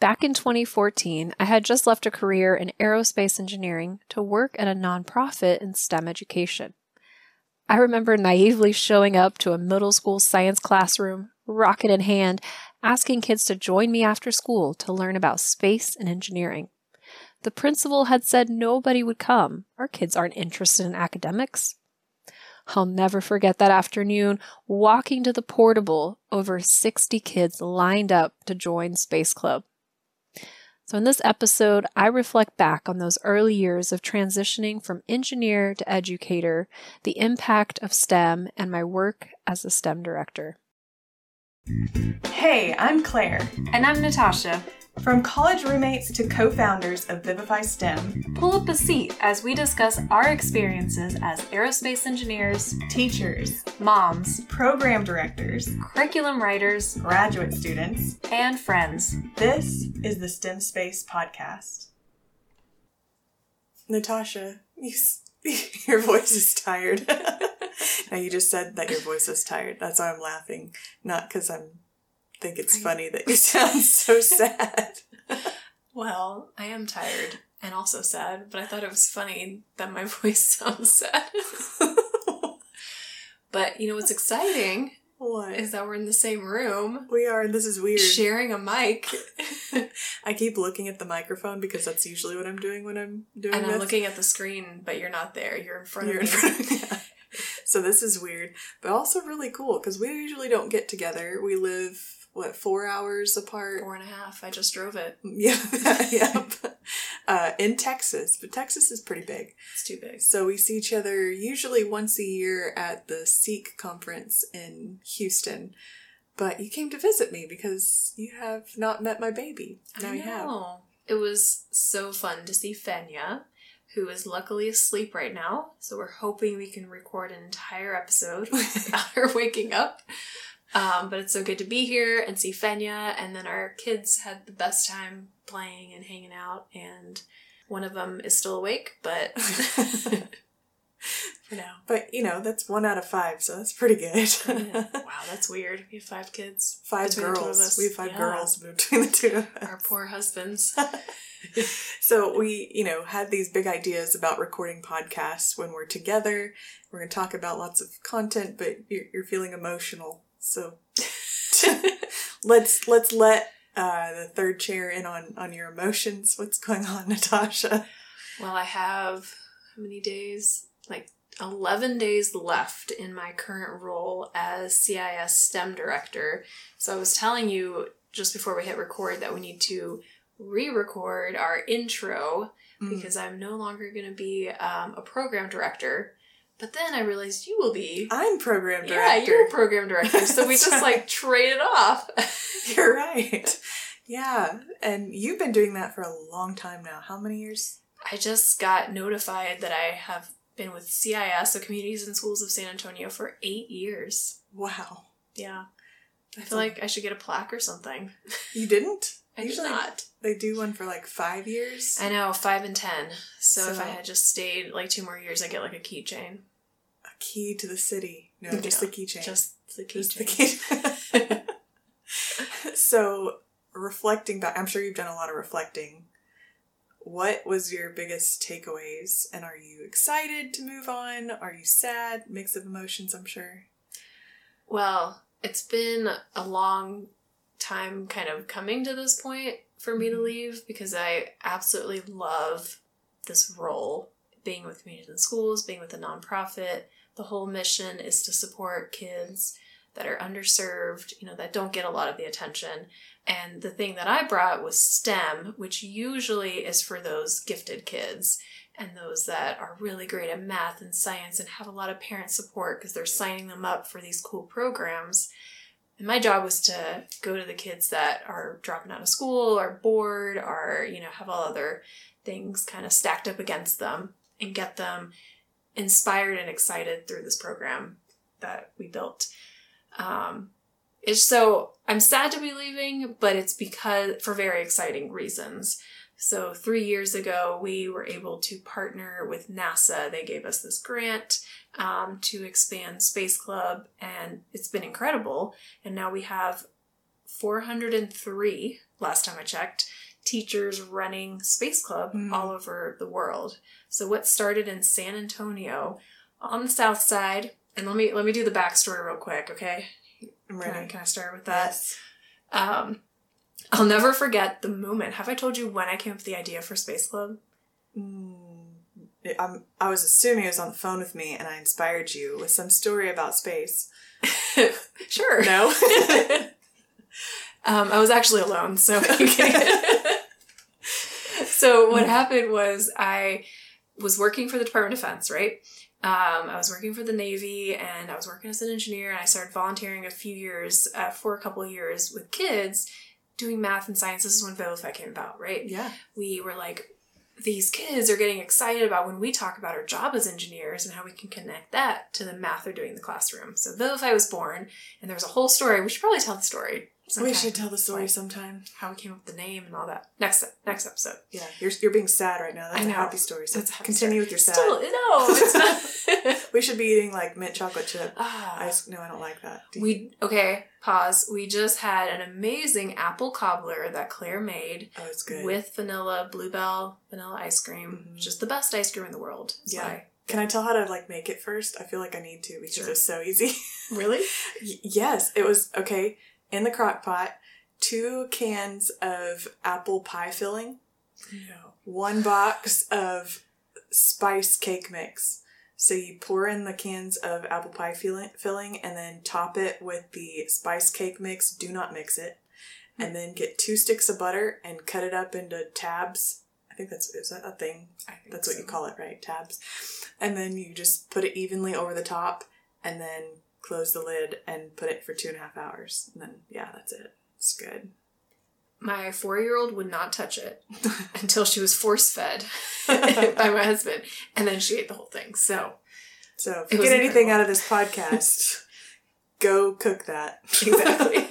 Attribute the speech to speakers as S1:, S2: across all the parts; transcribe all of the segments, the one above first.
S1: Back in 2014, I had just left a career in aerospace engineering to work at a nonprofit in STEM education. I remember naively showing up to a middle school science classroom, rocket in hand, asking kids to join me after school to learn about space and engineering. The principal had said nobody would come. Our kids aren't interested in academics. I'll never forget that afternoon walking to the portable, over 60 kids lined up to join Space Club. So, in this episode, I reflect back on those early years of transitioning from engineer to educator, the impact of STEM, and my work as a STEM director.
S2: Hey, I'm Claire.
S1: And I'm Natasha.
S2: From college roommates to co founders of Vivify STEM,
S1: pull up a seat as we discuss our experiences as aerospace engineers,
S2: teachers,
S1: moms,
S2: program directors,
S1: curriculum writers,
S2: graduate students,
S1: and friends.
S2: This is the STEM Space Podcast. Natasha, you, your voice is tired. now, you just said that your voice is tired. That's why I'm laughing, not because I'm think it's funny that you sound so sad.
S3: well, I am tired and also sad, but I thought it was funny that my voice sounds sad. but you know what's exciting?
S2: What?
S3: Is that we're in the same room.
S2: We are, and this is weird.
S3: Sharing a mic.
S2: I keep looking at the microphone because that's usually what I'm doing when I'm doing
S3: And
S2: this.
S3: I'm looking at the screen, but you're not there. You're in front
S2: You're
S3: of me.
S2: in front of me. So this is weird, but also really cool because we usually don't get together. We live what four hours apart?
S3: Four and a half. I just drove it.
S2: Yeah yep. Uh, in texas but texas is pretty big.
S3: It's too big.
S2: So we see each other usually once a year at the seek conference in houston. But you came to visit me because you have not met my baby. Now
S3: I
S2: you have.
S3: it was so fun to see fenya who is luckily asleep right now so we're hoping we can record an entire episode without her waking up um, but it's so good to be here and see Fenya. And then our kids had the best time playing and hanging out. And one of them is still awake, but for
S2: now. But you know, that's one out of five, so that's pretty good.
S3: wow, that's weird. We have five kids.
S2: Five girls. We have five yeah. girls between the two of us.
S3: Our poor husbands.
S2: so we, you know, had these big ideas about recording podcasts when we're together. We're going to talk about lots of content, but you're, you're feeling emotional so let's let's let uh, the third chair in on on your emotions. What's going on, Natasha?
S3: Well, I have how many days? Like 11 days left in my current role as CIS STEM director. So I was telling you just before we hit record that we need to re-record our intro mm. because I'm no longer going to be um, a program director. But then I realized you will be.
S2: I'm program director.
S3: Yeah, you're program director. So we just right. like traded off.
S2: you're right. Yeah. And you've been doing that for a long time now. How many years?
S3: I just got notified that I have been with CIS, so Communities in Schools of San Antonio, for eight years.
S2: Wow.
S3: Yeah. That's I feel a... like I should get a plaque or something.
S2: You didn't?
S3: I Usually did not.
S2: They do one for like five years.
S3: I know, five and ten. So, so if I had just stayed like two more years, I get like a keychain.
S2: A key to the city. No, just the keychain.
S3: Just the keychain.
S2: Key. so reflecting back, I'm sure you've done a lot of reflecting. What was your biggest takeaways? And are you excited to move on? Are you sad? Mix of emotions, I'm sure.
S3: Well, it's been a long time kind of coming to this point for me to mm-hmm. leave because I absolutely love this role being with communities and schools, being with a nonprofit. The whole mission is to support kids that are underserved, you know, that don't get a lot of the attention. And the thing that I brought was STEM, which usually is for those gifted kids and those that are really great at math and science and have a lot of parent support because they're signing them up for these cool programs. And my job was to go to the kids that are dropping out of school, are bored, are, you know, have all other things kind of stacked up against them and get them inspired and excited through this program that we built. Um, it's so I'm sad to be leaving, but it's because for very exciting reasons. So, three years ago, we were able to partner with NASA. They gave us this grant um, to expand Space Club, and it's been incredible. And now we have 403 last time I checked, teachers running Space Club
S2: Mm.
S3: all over the world. So what started in San Antonio on the south side, and let me let me do the backstory real quick, okay?
S2: I'm
S3: Can I,
S2: ready.
S3: can I start with that?
S2: Yes.
S3: Um, I'll never forget the moment. Have I told you when I came up with the idea for Space Club?
S2: Mm, I'm, I was assuming it was on the phone with me and I inspired you with some story about space.
S3: sure.
S2: No?
S3: Um, I was actually alone, so. so what happened was I was working for the Department of Defense, right? Um, I was working for the Navy, and I was working as an engineer, and I started volunteering a few years uh, for a couple years with kids doing math and science. This is when Vivify came about, right?
S2: yeah.
S3: we were like, these kids are getting excited about when we talk about our job as engineers and how we can connect that to the math they're doing in the classroom. So Vivify was born, and there's a whole story. We should probably tell the story.
S2: We should tell the story
S3: Like,
S2: sometime.
S3: how we came up with the name and all that. Next next episode.
S2: Yeah, you're, you're being sad right now. That's
S3: I
S2: a happy story. So
S3: That's
S2: continue with your sad.
S3: Still, no, it's not.
S2: we should be eating like mint chocolate chip
S3: ah,
S2: ice. No, I don't like that. Do
S3: we okay. Pause. We just had an amazing apple cobbler that Claire made
S2: oh, it's good.
S3: with vanilla Blue Bell vanilla ice cream,
S2: Mhm.
S3: which is the best ice cream in the world. That's
S2: Yeah. Can I tell how to like make it first? I feel like I need to because
S3: Sure.
S2: it's so easy.
S3: Really?
S2: Y- yes, it was okay. In the crock pot, two cans of apple pie filling,
S3: No.
S2: one box of spice cake mix. So you pour in the cans of apple pie filling, and then top it with the spice cake mix. Do not mix it. And then get two sticks of butter and cut it up into tabs. I think that's is that a thing? That's what you call it, right? Tabs. And then you just put it evenly over the top and then close the lid and put it for two and a half hours. And then, yeah, that's it. It's good.
S3: My four year old would not touch it until she was force fed by my husband, and then she ate the whole thing. So,
S2: So if you get anything
S3: incredible.
S2: out of this podcast, go cook that.
S3: exactly.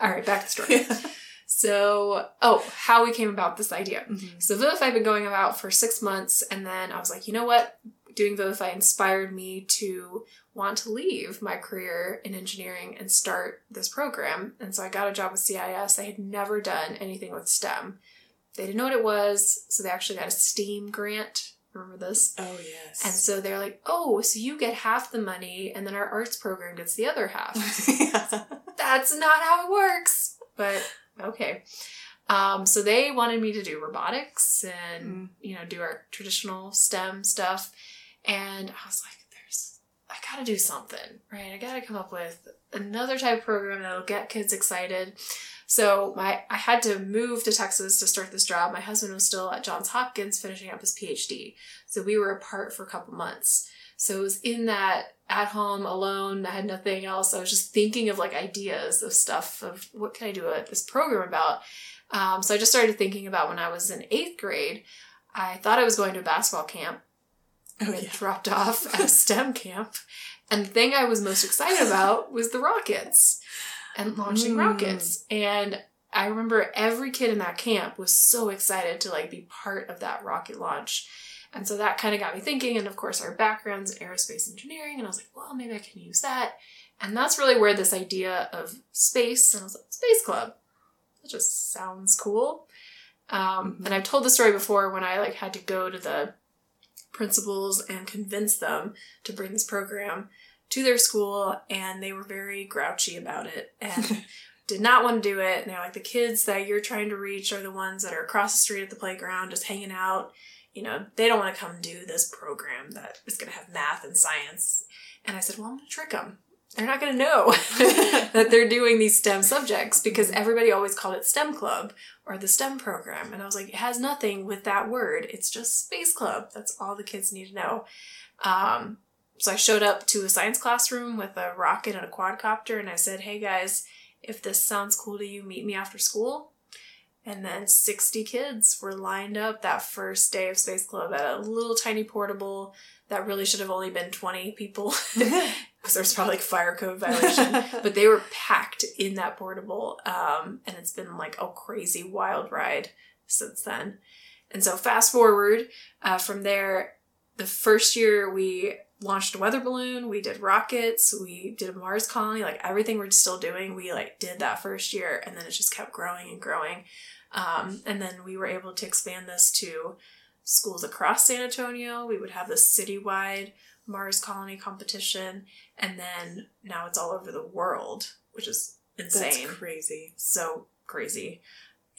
S3: All right, back to the story. So, oh, how we came about this idea.
S2: Mhm.
S3: So, Vivify had been going about for six months, and then I was like, you know what? Doing Vivify inspired me to want to leave my career in engineering and start this program. And so I got a job with CIS. I had never done anything with STEM. They didn't know what it was, so they actually got a STEAM grant. Remember this?
S2: Oh, yes.
S3: And so they're like, oh, so you get half the money, and then our arts program gets the other half. That's not how it works. But okay. Um, so they wanted me to do robotics and
S2: Mm.
S3: you know do our traditional STEM stuff, and I was like, "There's, I gotta do something, right? I gotta come up with another type of program that'll get kids excited." So my I had to move to Texas to start this job. My husband was still at Johns Hopkins finishing up his PhD, so we were apart for a couple months. So it was in that at home alone. I had nothing else. I was just thinking of like ideas of stuff of what can I do at this program about. Um, so I just started thinking about when I was in eighth grade. I thought I was going to a basketball camp.
S2: Oh,
S3: I
S2: yeah.
S3: dropped off at a STEM camp, and the thing I was most excited about was the rockets and launching
S2: Mm.
S3: rockets. And I remember every kid in that camp was so excited to like be part of that rocket launch. And so that kind of got me thinking. And of course, our background's aerospace engineering. And I was like, well, maybe I can use that. And that's really where this idea of space, and I was like, Space Club. That just sounds cool. Um,
S2: Mhm.
S3: And I've told the story before when I like had to go to the principals and convince them to bring this program to their school, and they were very grouchy about it and did not want to do it. And they're like, the kids that you're trying to reach are the ones that are across the street at the playground just hanging out. You know, they don't want to come do this program that is going to have math and science. And I said, well, I'm going to trick them. They're not going to know that they're doing these STEM subjects because everybody always called it STEM Club or the STEM program. And I was like, it has nothing with that word. It's just Space Club. That's all the kids need to know. Um, so I showed up to a science classroom with a rocket and a quadcopter, and I said, hey guys, if this sounds cool to you, meet me after school. And then 60 kids were lined up that first day of Space Club at a little tiny portable that really should have only been 20 people. Because there's probably like fire code violation. but they were packed in that portable. Um, and it's been like a crazy wild ride since then. And so fast forward uh, from there, the first year we launched a weather balloon, we did rockets, we did a Mars colony, like everything we're still doing, we like did that first year and then it just kept growing and growing. Um, and then we were able to expand this to schools across San Antonio. We would have this citywide Mars colony competition and then now it's all over the world, which is insane.
S2: That's crazy.
S3: So crazy.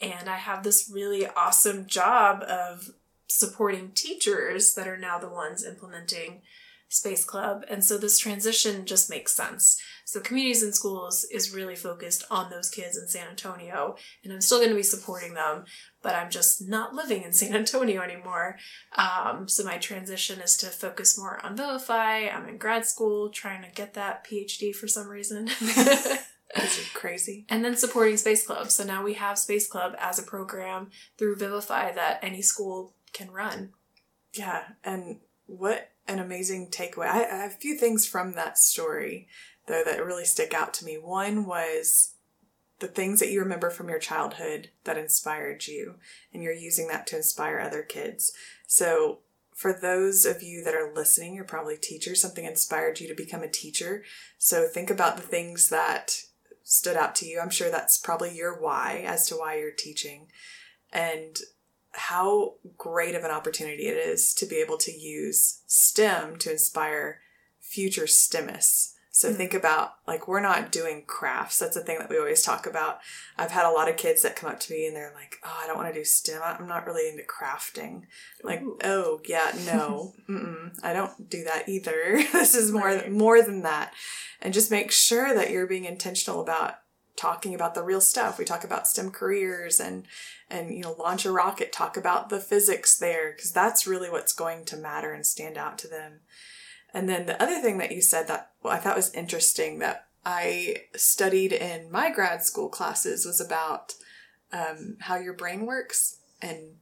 S3: And I have this really awesome job of supporting teachers that are now the ones implementing Space Club. And so this transition just makes sense. So Communities in Schools is really focused on those kids in San Antonio, and I'm still going to be supporting them, but I'm just not living in San Antonio anymore. Um, so my transition is to focus more on Vivify. I'm in grad school trying to get that PhD for some reason.
S2: Is it crazy?
S3: and then supporting Space Club. So now we have Space Club as a program through Vivify that any school can run.
S2: Yeah, and what an amazing takeaway. I, I have a few things from that story, though, that really stick out to me. One was the things that you remember from your childhood that inspired you, and you're using that to inspire other kids. So, for those of you that are listening, you're probably teachers, something inspired you to become a teacher. So, think about the things that stood out to you. I'm sure that's probably your why as to why you're teaching. And how great of an opportunity it is to be able to use STEM to inspire future STEMists. So
S3: Mm.
S2: think about like we're not doing crafts. That's a thing that we always talk about. I've had a lot of kids that come up to me and they're like, "Oh, I don't want to do STEM. I'm not really into crafting." Like,
S3: Ooh.
S2: "Oh, yeah, no, mm-mm, I don't do that either. this is more
S3: Right.
S2: more than that." And just make sure that you're being intentional about talking about the real stuff. We talk about STEM careers and and you know launch a rocket. Talk about the physics there because that's really what's going to matter and stand out to them. And then the other thing that you said that well, I thought was interesting that I studied in my grad school classes was about um, how your brain works. And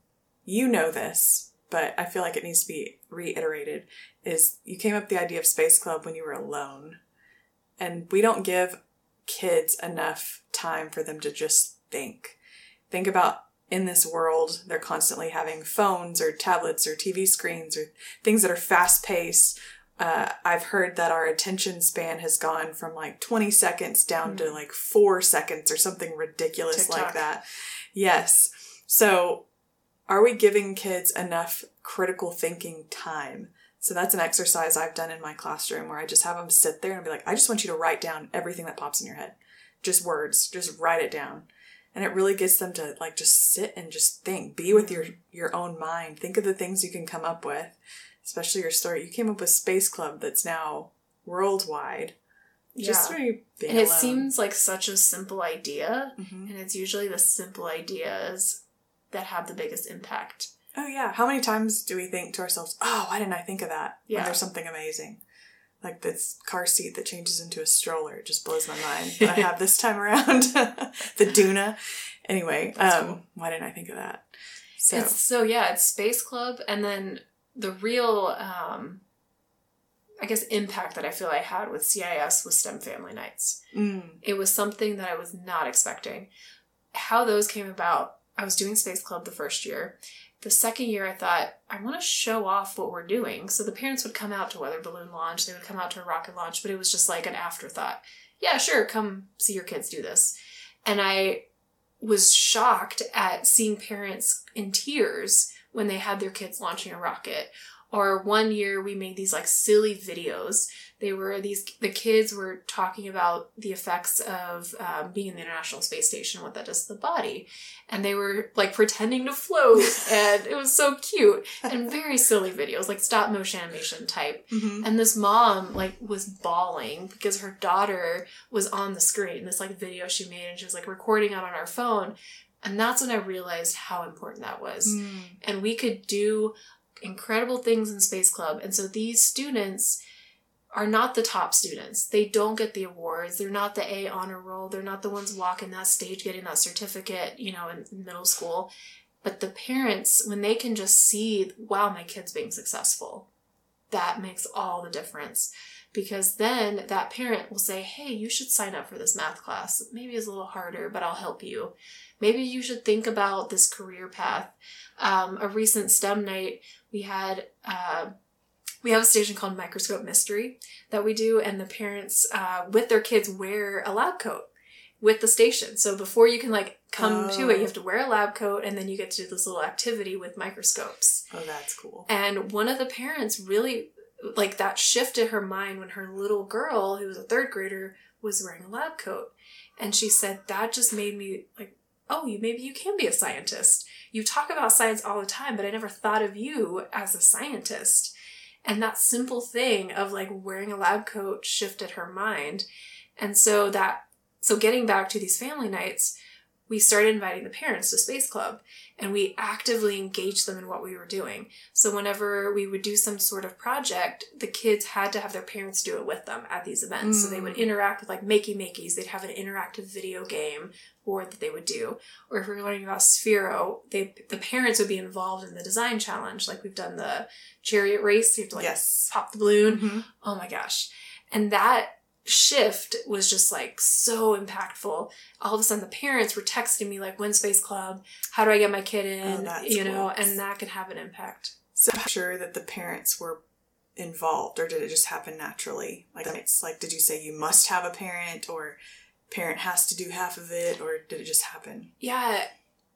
S2: you know this, but I feel like it needs to be reiterated. Is you came up with the idea of Space Club when you were alone, and we don't give kids enough time for them to just think. Think about in this world, they're constantly having phones or tablets or TV screens or things that are fast paced. Uh, I've heard that our attention span has gone from like 20 seconds down to like four seconds or something ridiculous like that. Yes. So, are we giving kids enough critical thinking time? So, that's an exercise I've done in my classroom where I just have them sit there and be like, I just want you to write down everything that pops in your head. Just words, just write it down. And it really gets them to like just sit and just think, be with your your own mind. Think of the things you can come up with, especially your story. You came up with Space Club that's now worldwide. Just
S3: Yeah.
S2: through being
S3: And it
S2: alone.
S3: seems like such a simple idea,
S2: Mhm.
S3: and it's usually the simple ideas that have the biggest impact.
S2: Oh yeah. How many times do we think to ourselves, "Oh, why didn't I think of that?" When
S3: Yeah.
S2: there's something amazing, like this car seat that changes into a stroller. It just blows my mind. I have this time around the Doona. Anyway, um,
S3: cool.
S2: why didn't I think of that? So
S3: It's so yeah, it's Space Club, and then the real, um, I guess, impact that I feel I had with CIS was STEM Family Nights.
S2: mm,
S3: It was something that I was not expecting. How those came about, I was doing Space Club the first year. The second year, I thought, I want to show off what we're doing. So the parents would come out to weather balloon launch, they would come out to a rocket launch, but it was just like an afterthought. Yeah, sure, come see your kids do this. And I was shocked at seeing parents in tears when they had their kids launching a rocket. Or one year we made these like silly videos. They were these, the kids were talking about the effects of um, being in the International Space Station, what that does to the body. And they were like pretending to float. and it was so cute and very silly videos, like stop motion animation type.
S2: mhm.
S3: And this mom like was bawling because her daughter was on the screen, this like video she made, and she was like recording it on our phone. And that's when I realized how important that was.
S2: Mm.
S3: And we could do incredible things in Space Club. And so these students are not the top students. They don't get the awards. They're not the A honor roll. They're not the ones walking that stage getting that certificate, you know, in middle school. But the parents, when they can just see, wow, my kid's being successful, that makes all the difference. Because then that parent will say, hey, you should sign up for this math class. Maybe it's a little harder, but I'll help you. Maybe you should think about this career path. Um, a recent STEM night, we had uh, we have a station called Microscope Mystery that we do, and the parents uh, with their kids wear a lab coat with the station. So before you can like come to it, you
S2: Oh.
S3: have to wear a lab coat, and then you get to do this little activity with microscopes.
S2: Oh, that's cool.
S3: And one of the parents really like that shifted her mind when her little girl, who was a third grader, was wearing a lab coat. And she said that just made me like, oh, you maybe you can be a scientist. You talk about science all the time, but I never thought of you as a scientist. And that simple thing of like wearing a lab coat shifted her mind. And so that so getting back to these family nights, we started inviting the parents to Space Club and we actively engaged them in what we were doing. So whenever we would do some sort of project, the kids had to have their parents do it with them at these events. So they would
S2: Mm.
S3: interact with like Makey Makeys. They'd have an interactive video game board that they would do. Or if we were learning about Sphero, they the parents would be involved in the design challenge. Like we've done the chariot race. You have to like
S2: yes.
S3: pop the balloon.
S2: Mhm.
S3: Oh my gosh. And that shift was just like so impactful. All of a sudden the parents were texting me like, when Space Club? How do I get my kid in?
S2: Oh, that's
S3: you know, and that could have an impact.
S2: So I'm sure that the parents were involved, or did it just happen naturally? Like it's like, did you say you must have a parent, or parent has to do half of it, or did it just happen?
S3: Yeah,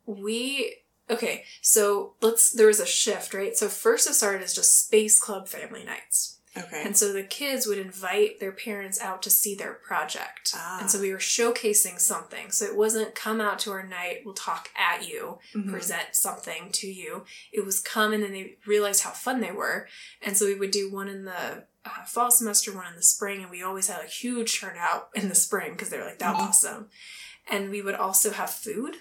S3: we okay. So let's. There was a shift, right? So first it started as just Space Club family nights,
S2: Okay.
S3: and so the kids would invite their parents out to see their project,
S2: Ah.
S3: and so we were showcasing something. So it wasn't come out to our night. We'll talk at you.
S2: Mhm.
S3: present something to you. It was come and then they realized how fun they were. And so we would do one in the uh, fall semester, one in the spring, and we always had a huge turnout in the spring because they were like, that
S2: Mhm.
S3: awesome. And we would also have food.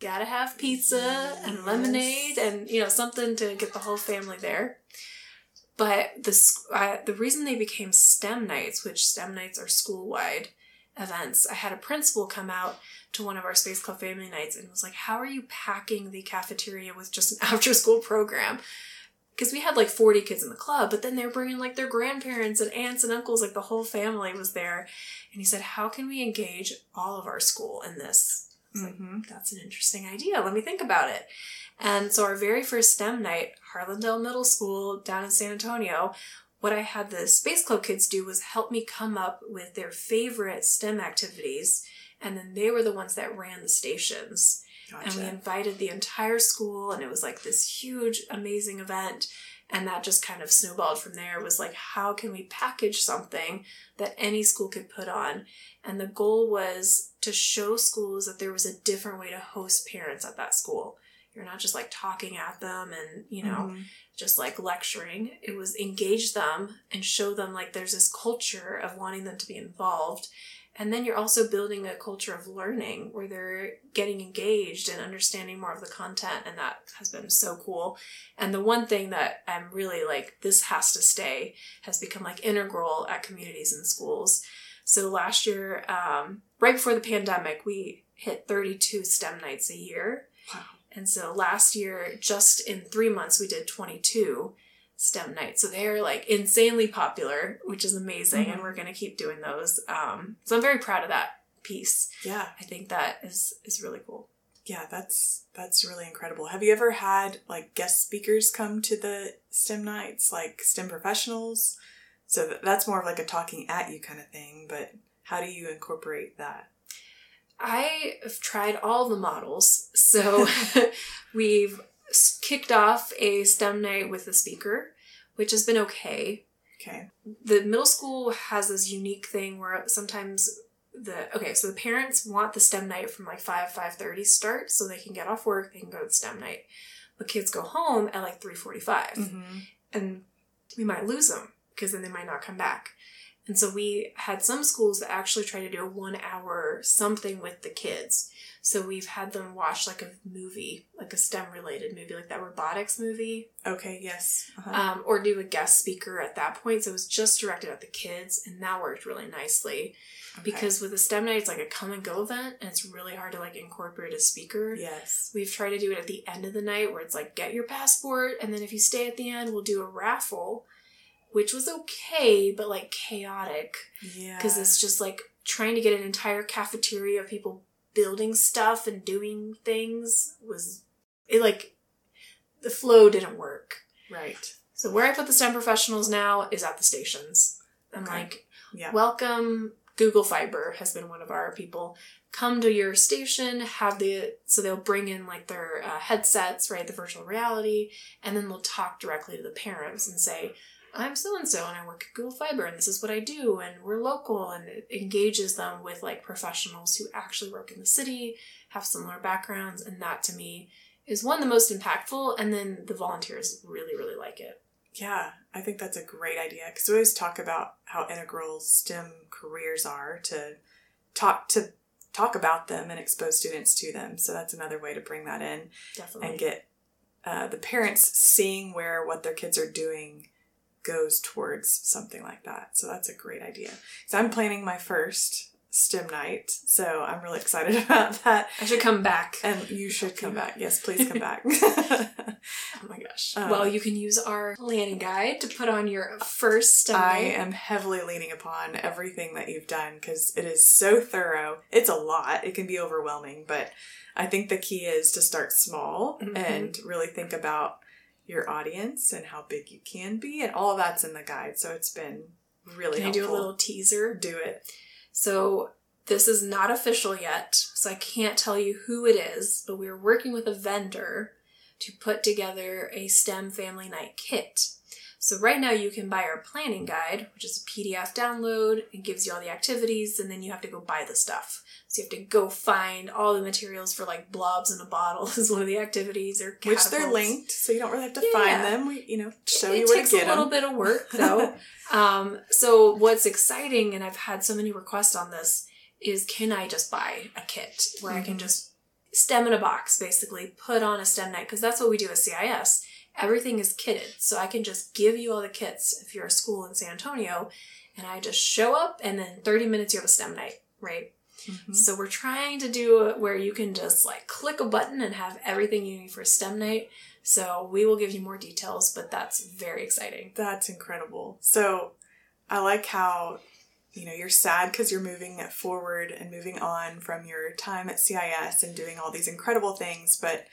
S3: Gotta have pizza and lemonade and, you know, something to get the whole family there. But the, uh, the reason they became STEM nights, which STEM nights are school wide events, I had a principal come out to one of our Space Club family nights and was like, How are you packing the cafeteria with just an after school program? Because we had like 40 kids in the club, but then they were bringing like their grandparents and aunts and uncles, like the whole family was there. And he said, How can we engage all of our school in this? I was like. That's an interesting idea. Let me think about it. And so our very first STEM night, Harlandale Middle School down in San Antonio, what I had the Space Club kids do was help me come up with their favorite STEM activities. And then they were the ones that ran the stations. Gotcha. And we invited the entire school, and it was like this huge, amazing event. And that just kind of snowballed from there. It was like, how can we package something that any school could put on? And the goal was to show schools that there was a different way to host parents at that school. You're not just like talking at them and, you know,
S2: Mhm.
S3: just like lecturing. It was engage them and show them like there's this culture of wanting them to be involved. And then you're also building a culture of learning where they're getting engaged and understanding more of the content. And that has been so cool. And the one thing that I'm really like, this has to stay, has become like integral at communities and schools. So last year, um, right before the pandemic, we hit 32 STEM nights a year.
S2: Wow.
S3: And so last year, just in three months, we did 22 STEM nights. So they're like insanely popular, which is amazing. And
S2: Mhm.
S3: we're going to keep doing those. Um, so I'm very proud of that piece.
S2: Yeah.
S3: I think that is, is really cool.
S2: Yeah, that's that's really incredible. Have you ever had like guest speakers come to the STEM nights, like STEM professionals? So that's more of like a talking at you kind of thing, but how do you incorporate that?
S3: I have tried all the models. So we've kicked off a STEM night with a speaker, which has been okay.
S2: Okay.
S3: the middle school has this unique thing where sometimes the okay so the parents want the stem night from like 5 5.30 start so they can get off work they can go to the stem night but kids go home at like 3.45
S2: Mm-hmm.
S3: and we might lose them because then they might not come back and so we had some schools that actually try to do a one hour something with the kids so we've had them watch like a movie like a stem related movie like that robotics movie
S2: Okay. Yes. Uh-huh.
S3: um, or do a guest speaker at that point. So it was just directed at the kids, and that worked really nicely.
S2: Okay.
S3: Because with the STEM night, it's like a come and go event, and it's really hard to like incorporate a speaker.
S2: yes.
S3: We've tried to do it at the end of the night where it's like get your passport, and then if you stay at the end, we'll do a raffle, which was okay, but like chaotic
S2: Yeah.
S3: because it's just like trying to get an entire cafeteria of people building stuff and doing things was it like the flow didn't work.
S2: right.
S3: So where I put the STEM professionals now is at the stations. I'm
S2: Okay.
S3: like,
S2: Yeah.
S3: welcome. Google Fiber has been one of our people. Come to your station, have the so they'll bring in like their uh, headsets, right, the virtual reality, and then they'll talk directly to the parents and say, "I'm so and so, and I work at Google Fiber, and this is what I do, and we're local," and it engages them with like professionals who actually work in the city, have similar backgrounds, and that to me is one of the most impactful. And then the volunteers really, really like it.
S2: Yeah, I think that's a great idea because we always talk about how integral STEM careers are to talk to talk about them and expose students to them. So that's another way to bring that in
S3: Definitely.
S2: and get uh, the parents seeing where what their kids are doing goes towards something like that. So that's a great idea. So I'm planning my first STEM night, so I'm really excited about that.
S3: I should come back.
S2: And you should come back. Yes, please come back.
S3: Oh my gosh.
S2: Uh,
S3: well, you can use our planning guide to put on your first STEM
S2: I
S3: night.
S2: am heavily leaning upon everything that you've done because it is so thorough. It's a lot. It can be overwhelming, but I think the key is to start small
S3: Mhm.
S2: and really think about your audience and how big you can be, and all that's in the guide. So it's been really
S3: Can I do a little teaser?
S2: do it?
S3: So this is not official yet, so I can't tell you who it is, but we're working with a vendor to put together a STEM family night kit. So right now you can buy our planning guide, which is a PDF download. It gives you all the activities, and then you have to go buy the stuff. So you have to go find all the materials for like blobs in a bottle is one of the activities, or
S2: Which they're linked, so you don't really have to
S3: Yeah.
S2: find them. We, you know, show
S3: it
S2: you where
S3: takes
S2: to get
S3: a little bit of work though. um, so what's exciting, and I've had so many requests on this, is can I just buy a kit where I can
S2: Mhm.
S3: just STEM in a box, basically put on a STEM night because that's what we do at CIS. Everything is kitted, so I can just give you all the kits if you're a school in San Antonio, and I just show up, and then 30 minutes you have a STEM night, right?
S2: Mhm.
S3: So we're trying to do it where you can just like click a button and have everything you need for STEM night. So we will give you more details, but that's very exciting.
S2: That's incredible. So I like how you know you're sad because you're moving forward and moving on from your time at CIS and doing all these incredible things, but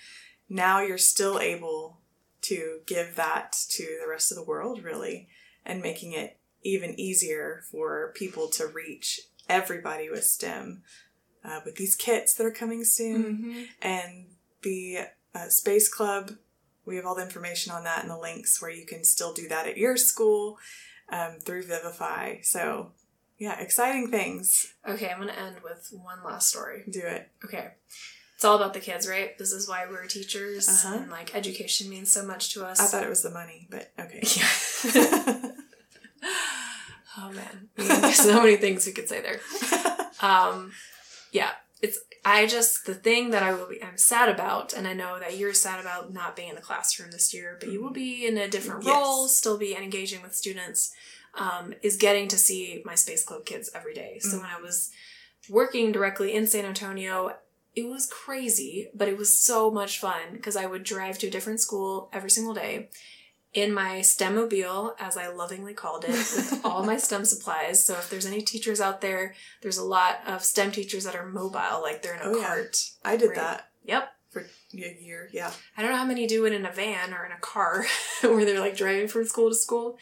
S2: now you're still able to give that to the rest of the world, really, and making it even easier for people to reach everybody with STEM uh, with these kits that are coming soon
S3: Mm-hmm.
S2: and the uh, Space Club. We have all the information on that and the links where you can still do that at your school um, through Vivify. So, yeah, exciting things.
S3: Okay, I'm going to end with one last story.
S2: Do it.
S3: Okay. It's all about the kids, right? This is why we're teachers
S2: Uh-huh.
S3: and like education means so much to us.
S2: I thought it was the money, but okay.
S3: Yeah. oh man. There's so many things we could say there. um yeah it's i just the thing that i will be i'm sad about and i know that you're sad about not being in the classroom this year but you will be in a different
S2: Yes.
S3: role still be engaging with students um, is getting to see my space club kids every day so when i was working directly in san antonio it was crazy but it was so much fun because i would drive to a different school every single day in my STEM mobile, as I lovingly called it, with all my STEM supplies. So if there's any teachers out there, there's a lot of STEM teachers that are mobile, like they're in a
S2: Oh, yeah. I did
S3: Right.
S2: that
S3: Yep.
S2: for a year. Yeah.
S3: I don't know how many do it in a van or in a car where they're like driving from school to school.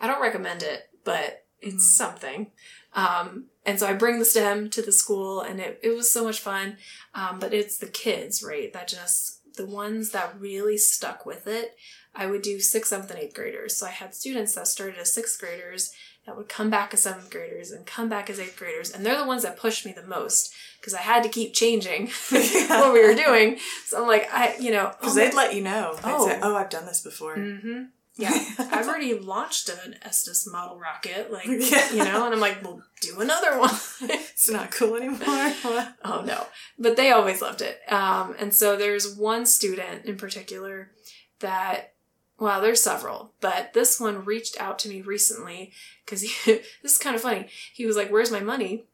S3: I don't recommend it, but it's
S2: Mhm.
S3: something. Um, and so I bring the STEM to the school and it, it was so much fun. Um, but it's the kids, right? That just, the ones that really stuck with it. I would do sixth, seventh, and eighth graders. So I had students that started as sixth graders that would come back as seventh graders and come back as eighth graders. And they're the ones that pushed me the most because I had to keep changing what we were doing. So I'm like, I, you know,
S2: Because they'd let you know. They'd
S3: Oh.
S2: say, oh, I've done this before.
S3: hmm Yeah, I've already launched an Estes model rocket, like
S2: Yeah.
S3: you know, and I'm like, well, do another one.
S2: It's not cool anymore.
S3: Oh no, but they always loved it. Um, and so there's one student in particular that, well, there's several, but this one reached out to me recently because this is kind of funny. He was like, "Where's my money?"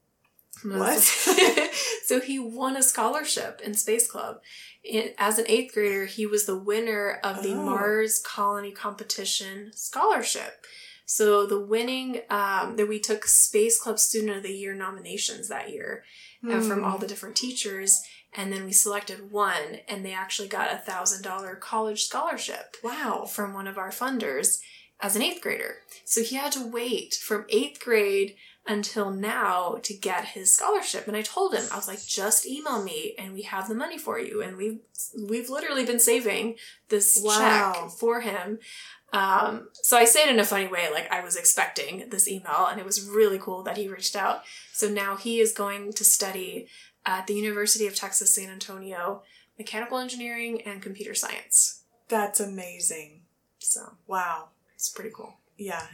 S3: And I was like- so he won a scholarship in Space Club. In, as an eighth grader, he was the winner of the
S2: Oh.
S3: Mars Colony Competition scholarship. So the winning um, that we took Space Club Student of the Year nominations that year uh, from
S2: Hmm.
S3: all the different teachers, and then we selected one, and they actually got a thousand dollar college scholarship
S2: Wow.
S3: from one of our funders as an eighth grader. So he had to wait from eighth grade until now to get his scholarship. And I told him, I was like, just email me and we have the money for you. And we've we've literally been saving this
S2: Wow.
S3: check for him. Um, so I say it in a funny way, like I was expecting this email, and it was really cool that he reached out. So now he is going to study at the University of Texas San Antonio mechanical engineering and computer science.
S2: That's amazing.
S3: So
S2: Wow.
S3: it's pretty cool.
S2: Yeah.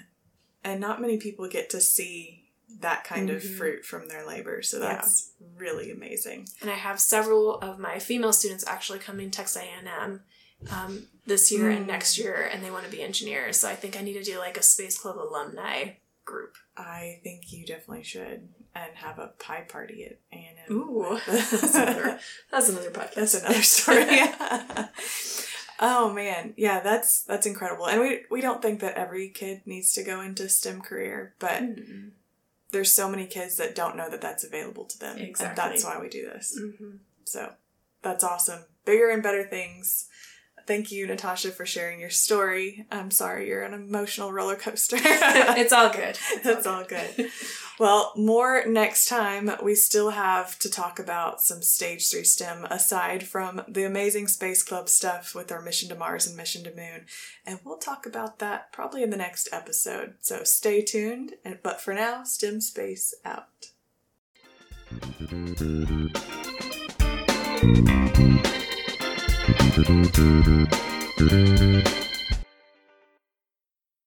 S2: And not many people get to see that kind of
S3: Mhm.
S2: fruit from their labor. So
S3: Yeah.
S2: that's really amazing.
S3: And I have several of my female students actually coming to Texas A&M um, this year and
S2: Mm.
S3: next year, and they want to be engineers. So I think I need to do like a Space Club alumni group.
S2: I think you definitely should and have a pie party at A&M.
S3: Ooh, that's another, that's another podcast.
S2: That's another story. oh man, yeah, that's that's incredible. And we we don't think that every kid needs to go into STEM career, but
S3: Mhm.
S2: there's so many kids that don't know that that's available to them, and that's why we do this.
S3: Mhm.
S2: So that's awesome. Bigger and better things. Thank you, Natasha, for sharing your story. I'm sorry you're an emotional roller coaster.
S3: it's all good.
S2: It's all good. Well, more next time. We still have to talk about some Stage 3 STEM aside from the amazing Space Club stuff with our Mission to Mars and Mission to Moon. And we'll talk about that probably in the next episode. So stay tuned. And But for now, STEM Space out.
S4: Thank you.